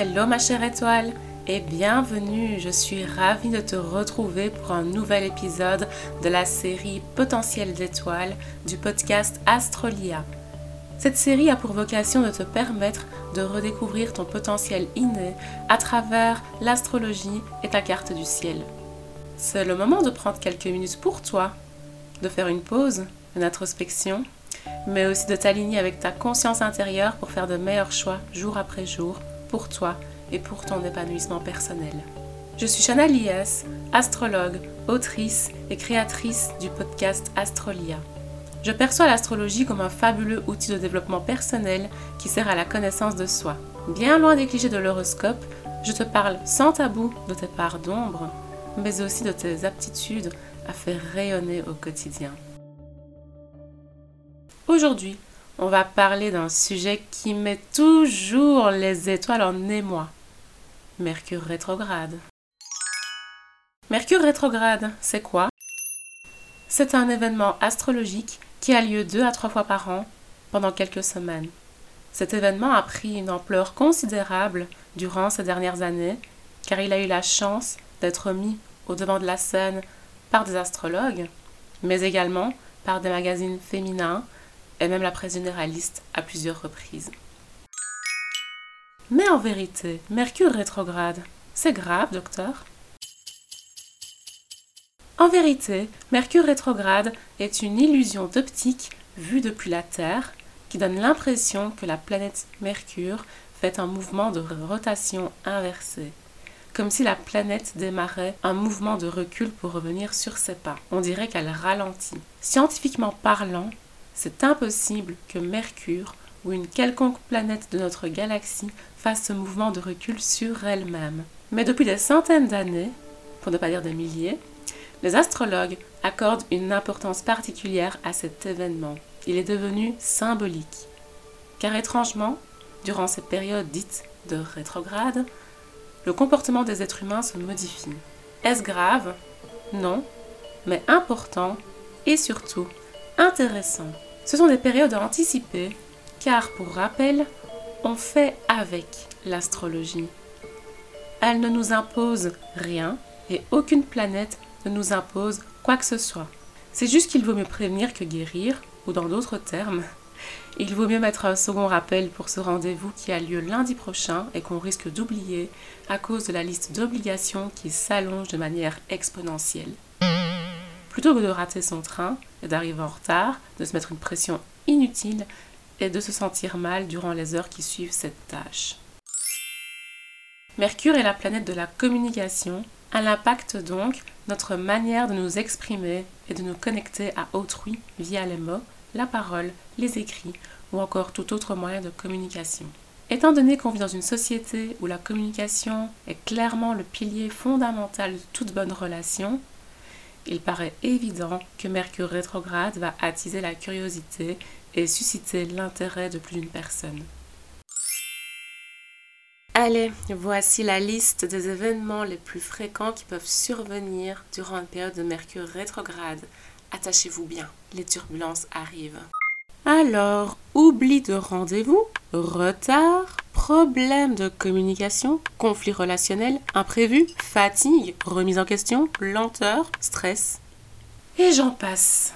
Hello ma chère étoile et bienvenue, je suis ravie de te retrouver pour un nouvel épisode de la série Potentiel d'étoiles du podcast Astrolia. Cette série a pour vocation de te permettre de redécouvrir ton potentiel inné à travers l'astrologie et ta carte du ciel. C'est le moment de prendre quelques minutes pour toi, de faire une pause, une introspection, mais aussi de t'aligner avec ta conscience intérieure pour faire de meilleurs choix jour après jour pour toi et pour ton épanouissement personnel. Je suis Chana Lies, astrologue, autrice et créatrice du podcast Astrolia. Je perçois l'astrologie comme un fabuleux outil de développement personnel qui sert à la connaissance de soi. Bien loin des clichés de l'horoscope, je te parle sans tabou de tes parts d'ombre, mais aussi de tes aptitudes à faire rayonner au quotidien. Aujourd'hui, on va parler d'un sujet qui met toujours les étoiles en émoi. Mercure rétrograde. Mercure rétrograde, c'est quoi? C'est un événement astrologique qui a lieu deux à trois fois par an pendant quelques semaines. Cet événement a pris une ampleur considérable durant ces dernières années car il a eu la chance d'être mis au devant de la scène par des astrologues, mais également par des magazines féminins et même la presse généraliste à plusieurs reprises. Mais en vérité, Mercure rétrograde, c'est grave, docteur En vérité, Mercure rétrograde est une illusion d'optique vue depuis la Terre qui donne l'impression que la planète Mercure fait un mouvement de rotation inversée, comme si la planète démarrait un mouvement de recul pour revenir sur ses pas. On dirait qu'elle ralentit. Scientifiquement parlant, c'est impossible que Mercure ou une quelconque planète de notre galaxie fasse ce mouvement de recul sur elle-même. Mais depuis des centaines d'années, pour ne pas dire des milliers, les astrologues accordent une importance particulière à cet événement. Il est devenu symbolique. Car étrangement, durant ces périodes dites de rétrograde, le comportement des êtres humains se modifie. Est-ce grave? Non, mais important et surtout intéressant. Ce sont des périodes à anticiper, car pour rappel, on fait avec l'astrologie. Elle ne nous impose rien et aucune planète ne nous impose quoi que ce soit. C'est juste qu'il vaut mieux prévenir que guérir, ou dans d'autres termes, il vaut mieux mettre un second rappel pour ce rendez-vous qui a lieu lundi prochain et qu'on risque d'oublier à cause de la liste d'obligations qui s'allonge de manière exponentielle. Plutôt que de rater son train et d'arriver en retard, de se mettre une pression inutile et de se sentir mal durant les heures qui suivent cette tâche. Mercure est la planète de la communication. Elle impacte donc notre manière de nous exprimer et de nous connecter à autrui via les mots, la parole, les écrits ou encore tout autre moyen de communication. Étant donné qu'on vit dans une société où la communication est clairement le pilier fondamental de toute bonne relation, il paraît évident que Mercure rétrograde va attiser la curiosité et susciter l'intérêt de plus d'une personne. Allez, voici la liste des événements les plus fréquents qui peuvent survenir durant une période de Mercure rétrograde. Attachez-vous bien, les turbulences arrivent. Alors, oubli de rendez-vous, retard, problèmes de communication, conflits relationnels, imprévus, fatigue, remise en question, lenteur, stress. Et j'en passe.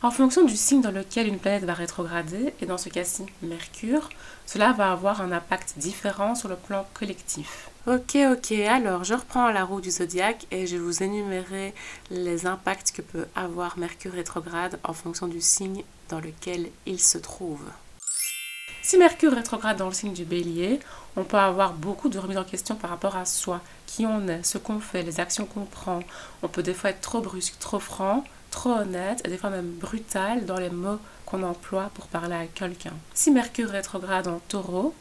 En fonction du signe dans lequel une planète va rétrograder, et dans ce cas-ci Mercure, cela va avoir un impact différent sur le plan collectif. Ok, ok, alors je reprends la roue du zodiaque et je vais vous énumérer les impacts que peut avoir Mercure rétrograde en fonction du signe dans lequel il se trouve. Si Mercure rétrograde dans le signe du bélier, on peut avoir beaucoup de remises en question par rapport à soi, qui on est, ce qu'on fait, les actions qu'on prend. On peut des fois être trop brusque, trop franc, trop honnête et des fois même brutal dans les mots qu'on emploie pour parler à quelqu'un. Si Mercure rétrograde en taureau,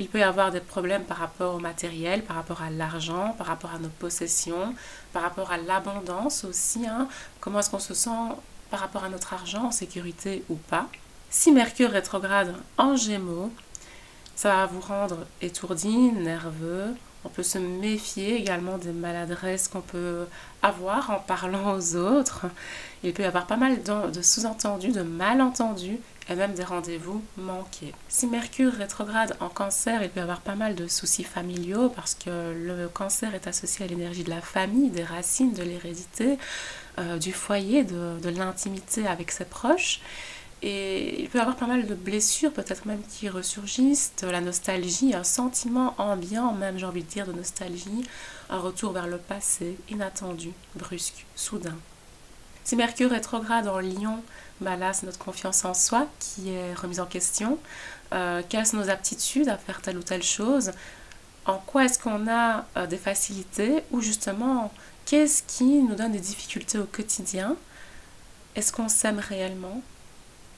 il peut y avoir des problèmes par rapport au matériel, par rapport à l'argent, par rapport à nos possessions, par rapport à l'abondance aussi. Hein. Comment est-ce qu'on se sent par rapport à notre argent, en sécurité ou pas? Si Mercure rétrograde en Gémeaux, ça va vous rendre étourdi, nerveux On peut se méfier également des maladresses qu'on peut avoir en parlant aux autres. Il peut y avoir pas mal de sous-entendus, de malentendus et même des rendez-vous manqués. Si Mercure rétrograde en cancer, il peut y avoir pas mal de soucis familiaux parce que le cancer est associé à l'énergie de la famille, des racines, de l'hérédité, euh, du foyer, de, de l'intimité avec ses proches. Et il peut y avoir pas mal de blessures, peut-être même qui ressurgissent, la nostalgie, un sentiment ambiant, même j'ai envie de dire de nostalgie, un retour vers le passé, inattendu, brusque, soudain. Si Mercure rétrograde en Lion, bah c'est notre confiance en soi qui est remise en question. Euh, quelles sont nos aptitudes à faire telle ou telle chose En quoi est-ce qu'on a euh, des facilités Ou justement, qu'est-ce qui nous donne des difficultés au quotidien? Est-ce qu'on s'aime réellement?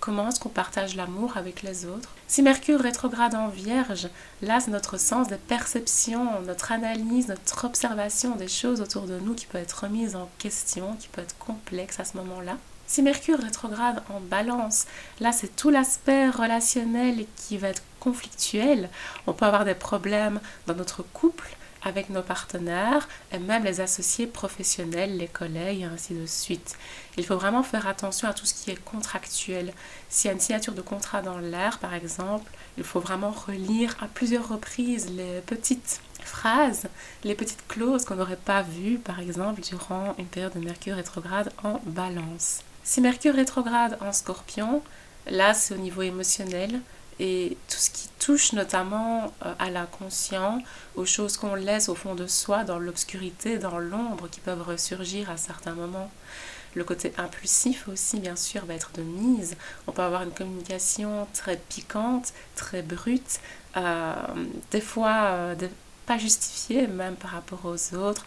Comment est-ce qu'on partage l'amour avec les autres Si Mercure rétrograde en Vierge, là c'est notre sens des perceptions, notre analyse, notre observation des choses autour de nous qui peut être remise en question, qui peut être complexe à ce moment-là. Si Mercure rétrograde en balance, là c'est tout l'aspect relationnel qui va être conflictuel. On peut avoir des problèmes dans notre couple, avec nos partenaires et même les associés professionnels, les collègues et ainsi de suite. Il faut vraiment faire attention à tout ce qui est contractuel. S'il y a une signature de contrat dans l'air, par exemple, il faut vraiment relire à plusieurs reprises les petites phrases, les petites clauses qu'on n'aurait pas vues, par exemple, durant une période de Mercure rétrograde en balance. Si Mercure rétrograde en scorpion, là c'est au niveau émotionnel, et tout ce qui touche notamment euh, à l'inconscient, aux choses qu'on laisse au fond de soi, dans l'obscurité, dans l'ombre, qui peuvent ressurgir à certains moments. Le côté impulsif aussi, bien sûr, va être de mise. On peut avoir une communication très piquante, très brute, euh, des fois euh, pas justifiée même par rapport aux autres.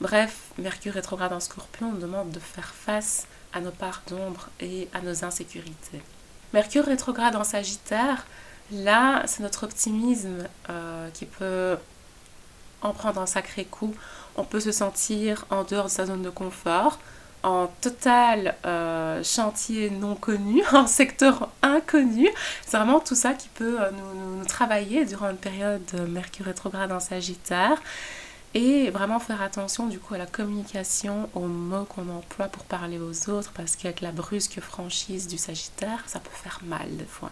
Bref, Mercure rétrograde en scorpion nous demande de faire face à nos parts d'ombre et à nos insécurités. Mercure rétrograde en Sagittaire, là, c'est notre optimisme euh, qui peut en prendre un sacré coup. On peut se sentir en dehors de sa zone de confort, en total euh, chantier non connu, en secteur inconnu. C'est vraiment tout ça qui peut euh, nous, nous, travailler durant une période de Mercure rétrograde en Sagittaire. Et vraiment faire attention du coup à la communication, aux mots qu'on emploie pour parler aux autres, parce qu'avec la brusque franchise du Sagittaire, ça peut faire mal des fois.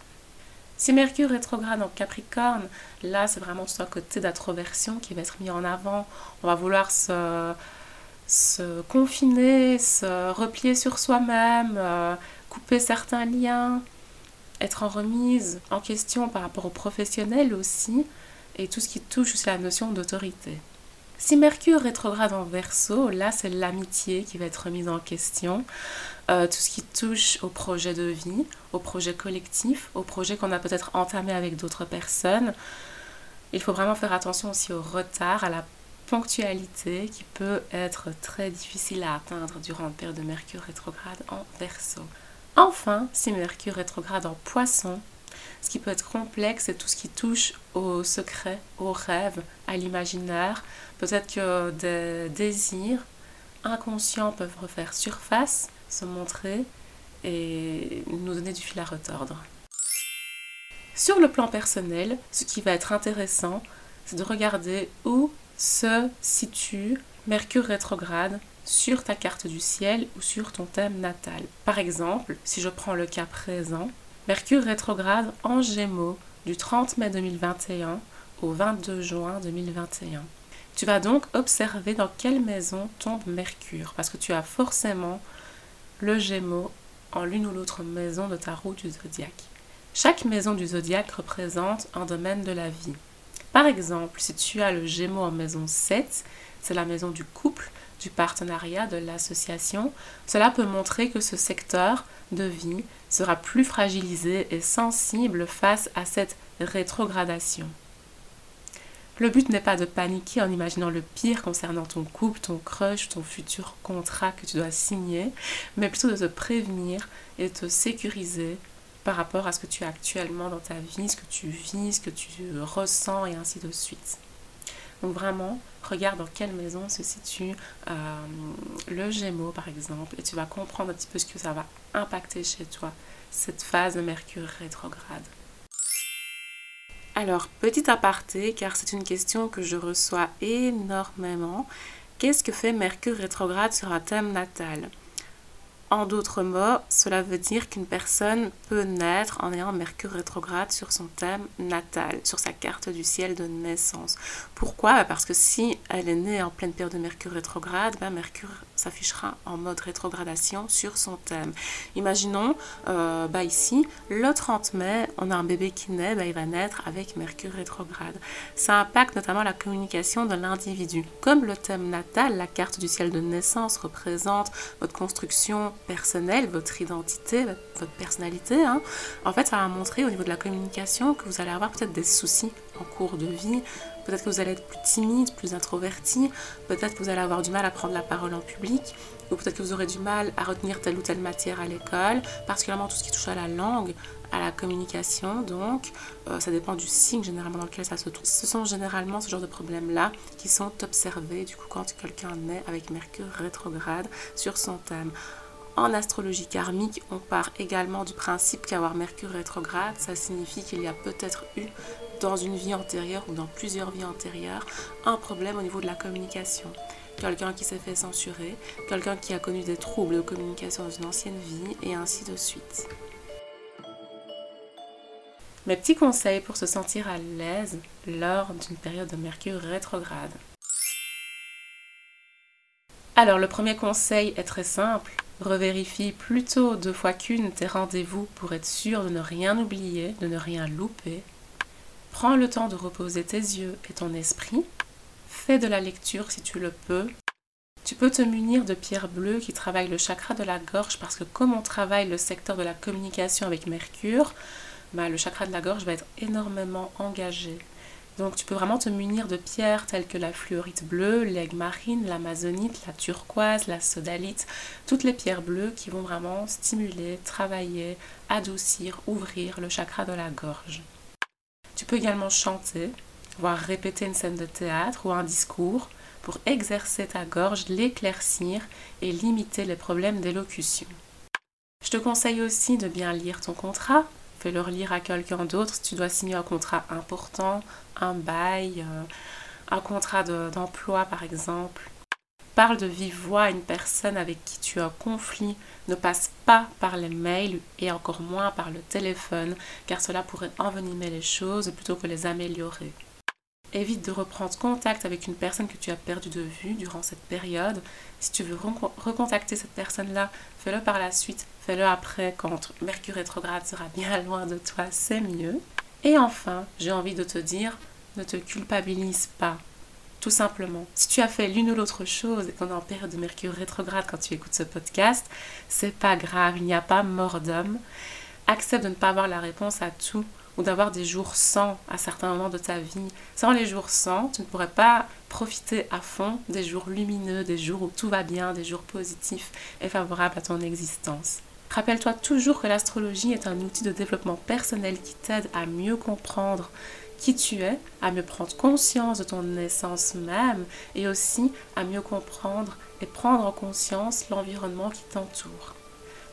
Si Mercure rétrograde en Capricorne, là c'est vraiment un côté d'introversion qui va être mis en avant. On va vouloir se, se confiner, se replier sur soi-même, euh, couper certains liens, être en remise en question par rapport aux professionnels aussi, et tout ce qui touche aussi la notion d'autorité. Si Mercure rétrograde en verso, là c'est l'amitié qui va être remise en question. Euh, tout ce qui touche au projet de vie, au projet collectif, au projet qu'on a peut-être entamé avec d'autres personnes. Il faut vraiment faire attention aussi au retard, à la ponctualité qui peut être très difficile à atteindre durant une période de Mercure rétrograde en verso. Enfin, si Mercure rétrograde en poisson, ce qui peut être complexe, c'est tout ce qui touche au secret, au à l'imaginaire. Peut-être que des désirs inconscients peuvent refaire surface, se montrer et nous donner du fil à retordre. Sur le plan personnel, ce qui va être intéressant, c'est de regarder où se situe Mercure rétrograde sur ta carte du ciel ou sur ton thème natal. Par exemple, si je prends le cas présent, Mercure rétrograde en Gémeaux du 30 mai 2021 au 22 juin 2021. Tu vas donc observer dans quelle maison tombe Mercure parce que tu as forcément le Gémeaux en l'une ou l'autre maison de ta roue du zodiaque. Chaque maison du zodiaque représente un domaine de la vie. Par exemple, si tu as le Gémeaux en maison 7, c'est la maison du couple, du partenariat, de l'association. Cela peut montrer que ce secteur de vie sera plus fragilisé et sensible face à cette rétrogradation. Le but n'est pas de paniquer en imaginant le pire concernant ton couple, ton crush, ton futur contrat que tu dois signer, mais plutôt de te prévenir et te sécuriser par rapport à ce que tu as actuellement dans ta vie, ce que tu vis, ce que tu ressens et ainsi de suite. Donc vraiment, regarde dans quelle maison se situe euh, le Gémeaux par exemple et tu vas comprendre un petit peu ce que ça va impacter chez toi, cette phase de Mercure rétrograde. Alors, petit aparté, car c'est une question que je reçois énormément. Qu'est-ce que fait Mercure rétrograde sur un thème natal? En d'autres mots, cela veut dire qu'une personne peut naître en ayant Mercure rétrograde sur son thème natal, sur sa carte du ciel de naissance. Pourquoi? Parce que si elle est née en pleine période de Mercure rétrograde, ben Mercure s'affichera en mode rétrogradation sur son thème. Imaginons, euh, bah ici, le 30 mai, on a un bébé qui naît, bah, il va naître avec Mercure rétrograde. Ça impacte notamment la communication de l'individu. Comme le thème natal, la carte du ciel de naissance représente votre construction personnelle, votre identité, votre personnalité, hein. en fait, ça va montrer au niveau de la communication que vous allez avoir peut-être des soucis en cours de vie. Peut-être que vous allez être plus timide, plus introverti. Peut-être que vous allez avoir du mal à prendre la parole en public. Ou peut-être que vous aurez du mal à retenir telle ou telle matière à l'école, particulièrement tout ce qui touche à la langue, à la communication. Donc, euh, ça dépend du signe généralement dans lequel ça se trouve. Ce sont généralement ce genre de problèmes-là qui sont observés du coup quand quelqu'un naît avec Mercure rétrograde sur son thème. En astrologie karmique, on part également du principe qu'avoir Mercure rétrograde, ça signifie qu'il y a peut-être eu dans une vie antérieure ou dans plusieurs vies antérieures un problème au niveau de la communication. Quelqu'un qui s'est fait censurer, quelqu'un qui a connu des troubles de communication dans une ancienne vie, et ainsi de suite. Mes petits conseils pour se sentir à l'aise lors d'une période de Mercure rétrograde. Alors le premier conseil est très simple. Revérifie plutôt deux fois qu'une tes rendez-vous pour être sûr de ne rien oublier, de ne rien louper. Prends le temps de reposer tes yeux et ton esprit. Fais de la lecture si tu le peux. Tu peux te munir de pierres bleues qui travaillent le chakra de la gorge parce que comme on travaille le secteur de la communication avec Mercure, bah, le chakra de la gorge va être énormément engagé. Donc tu peux vraiment te munir de pierres telles que la fluorite bleue, l'aigle marine, l'amazonite, la turquoise, la sodalite, toutes les pierres bleues qui vont vraiment stimuler, travailler, adoucir, ouvrir le chakra de la gorge. Tu peux également chanter, voire répéter une scène de théâtre ou un discours pour exercer ta gorge, l'éclaircir et limiter les problèmes d'élocution. Je te conseille aussi de bien lire ton contrat fais-le relire à quelqu'un d'autre tu dois signer un contrat important, un bail, euh, un contrat d'emploi par exemple. Parle de vive voix à une personne avec qui tu as un conflit. Ne passe pas par les mails et encore moins par le téléphone, car cela pourrait envenimer les choses plutôt que les améliorer. Évite de reprendre contact avec une personne que tu as perdu de vue durant cette période. Si tu veux recontacter cette personne-là, fais-le par la suite, fais-le après quand Mercure rétrograde sera bien loin de toi, c'est mieux. Et enfin, j'ai envie de te dire, ne te culpabilise pas. Tout simplement, si tu as fait l'une ou l'autre chose et qu'on est en période de Mercure rétrograde quand tu écoutes ce podcast, c'est pas grave, il n'y a pas mort d'homme. Accepte de ne pas avoir la réponse à tout ou d'avoir des jours sans à certains moments de ta vie. Sans les jours sans, tu ne pourrais pas profiter à fond des jours lumineux, des jours où tout va bien, des jours positifs et favorables à ton existence. Rappelle-toi toujours que l'astrologie est un outil de développement personnel qui t'aide à mieux comprendre qui tu es, à mieux prendre conscience de ton essence même et aussi à mieux comprendre et prendre en conscience l'environnement qui t'entoure.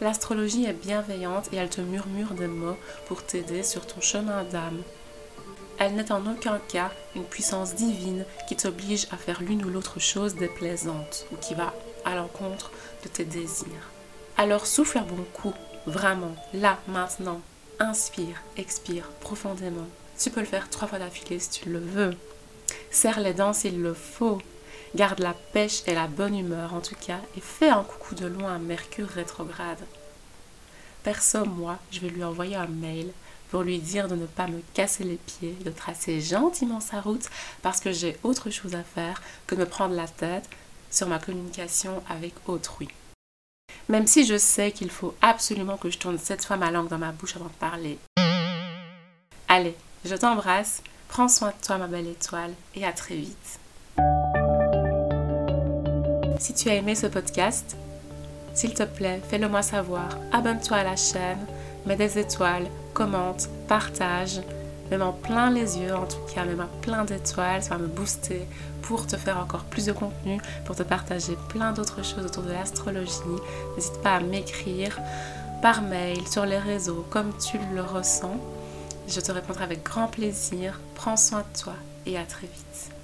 L'astrologie est bienveillante et elle te murmure des mots pour t'aider sur ton chemin d'âme. Elle n'est en aucun cas une puissance divine qui t'oblige à faire l'une ou l'autre chose déplaisante ou qui va à l'encontre de tes désirs. Alors souffle un bon coup, vraiment, là, maintenant. Inspire, expire profondément. Tu peux le faire trois fois d'affilée si tu le veux. Serre les dents s'il le faut. Garde la pêche et la bonne humeur en tout cas et fais un coucou de loin à Mercure rétrograde. Perso, moi, je vais lui envoyer un mail pour lui dire de ne pas me casser les pieds, de tracer gentiment sa route parce que j'ai autre chose à faire que de me prendre la tête sur ma communication avec autrui. Même si je sais qu'il faut absolument que je tourne cette fois ma langue dans ma bouche avant de parler. Allez, je t'embrasse, prends soin de toi ma belle étoile et à très vite. Si tu as aimé ce podcast, s'il te plaît, fais-le moi savoir. Abonne-toi à la chaîne, mets des étoiles, commente, partage. Mets-moi plein les yeux, en tout cas, mets-moi plein d'étoiles, ça va me booster pour te faire encore plus de contenu, pour te partager plein d'autres choses autour de l'astrologie. N'hésite pas à m'écrire par mail, sur les réseaux, comme tu le ressens. Je te répondrai avec grand plaisir. Prends soin de toi et à très vite.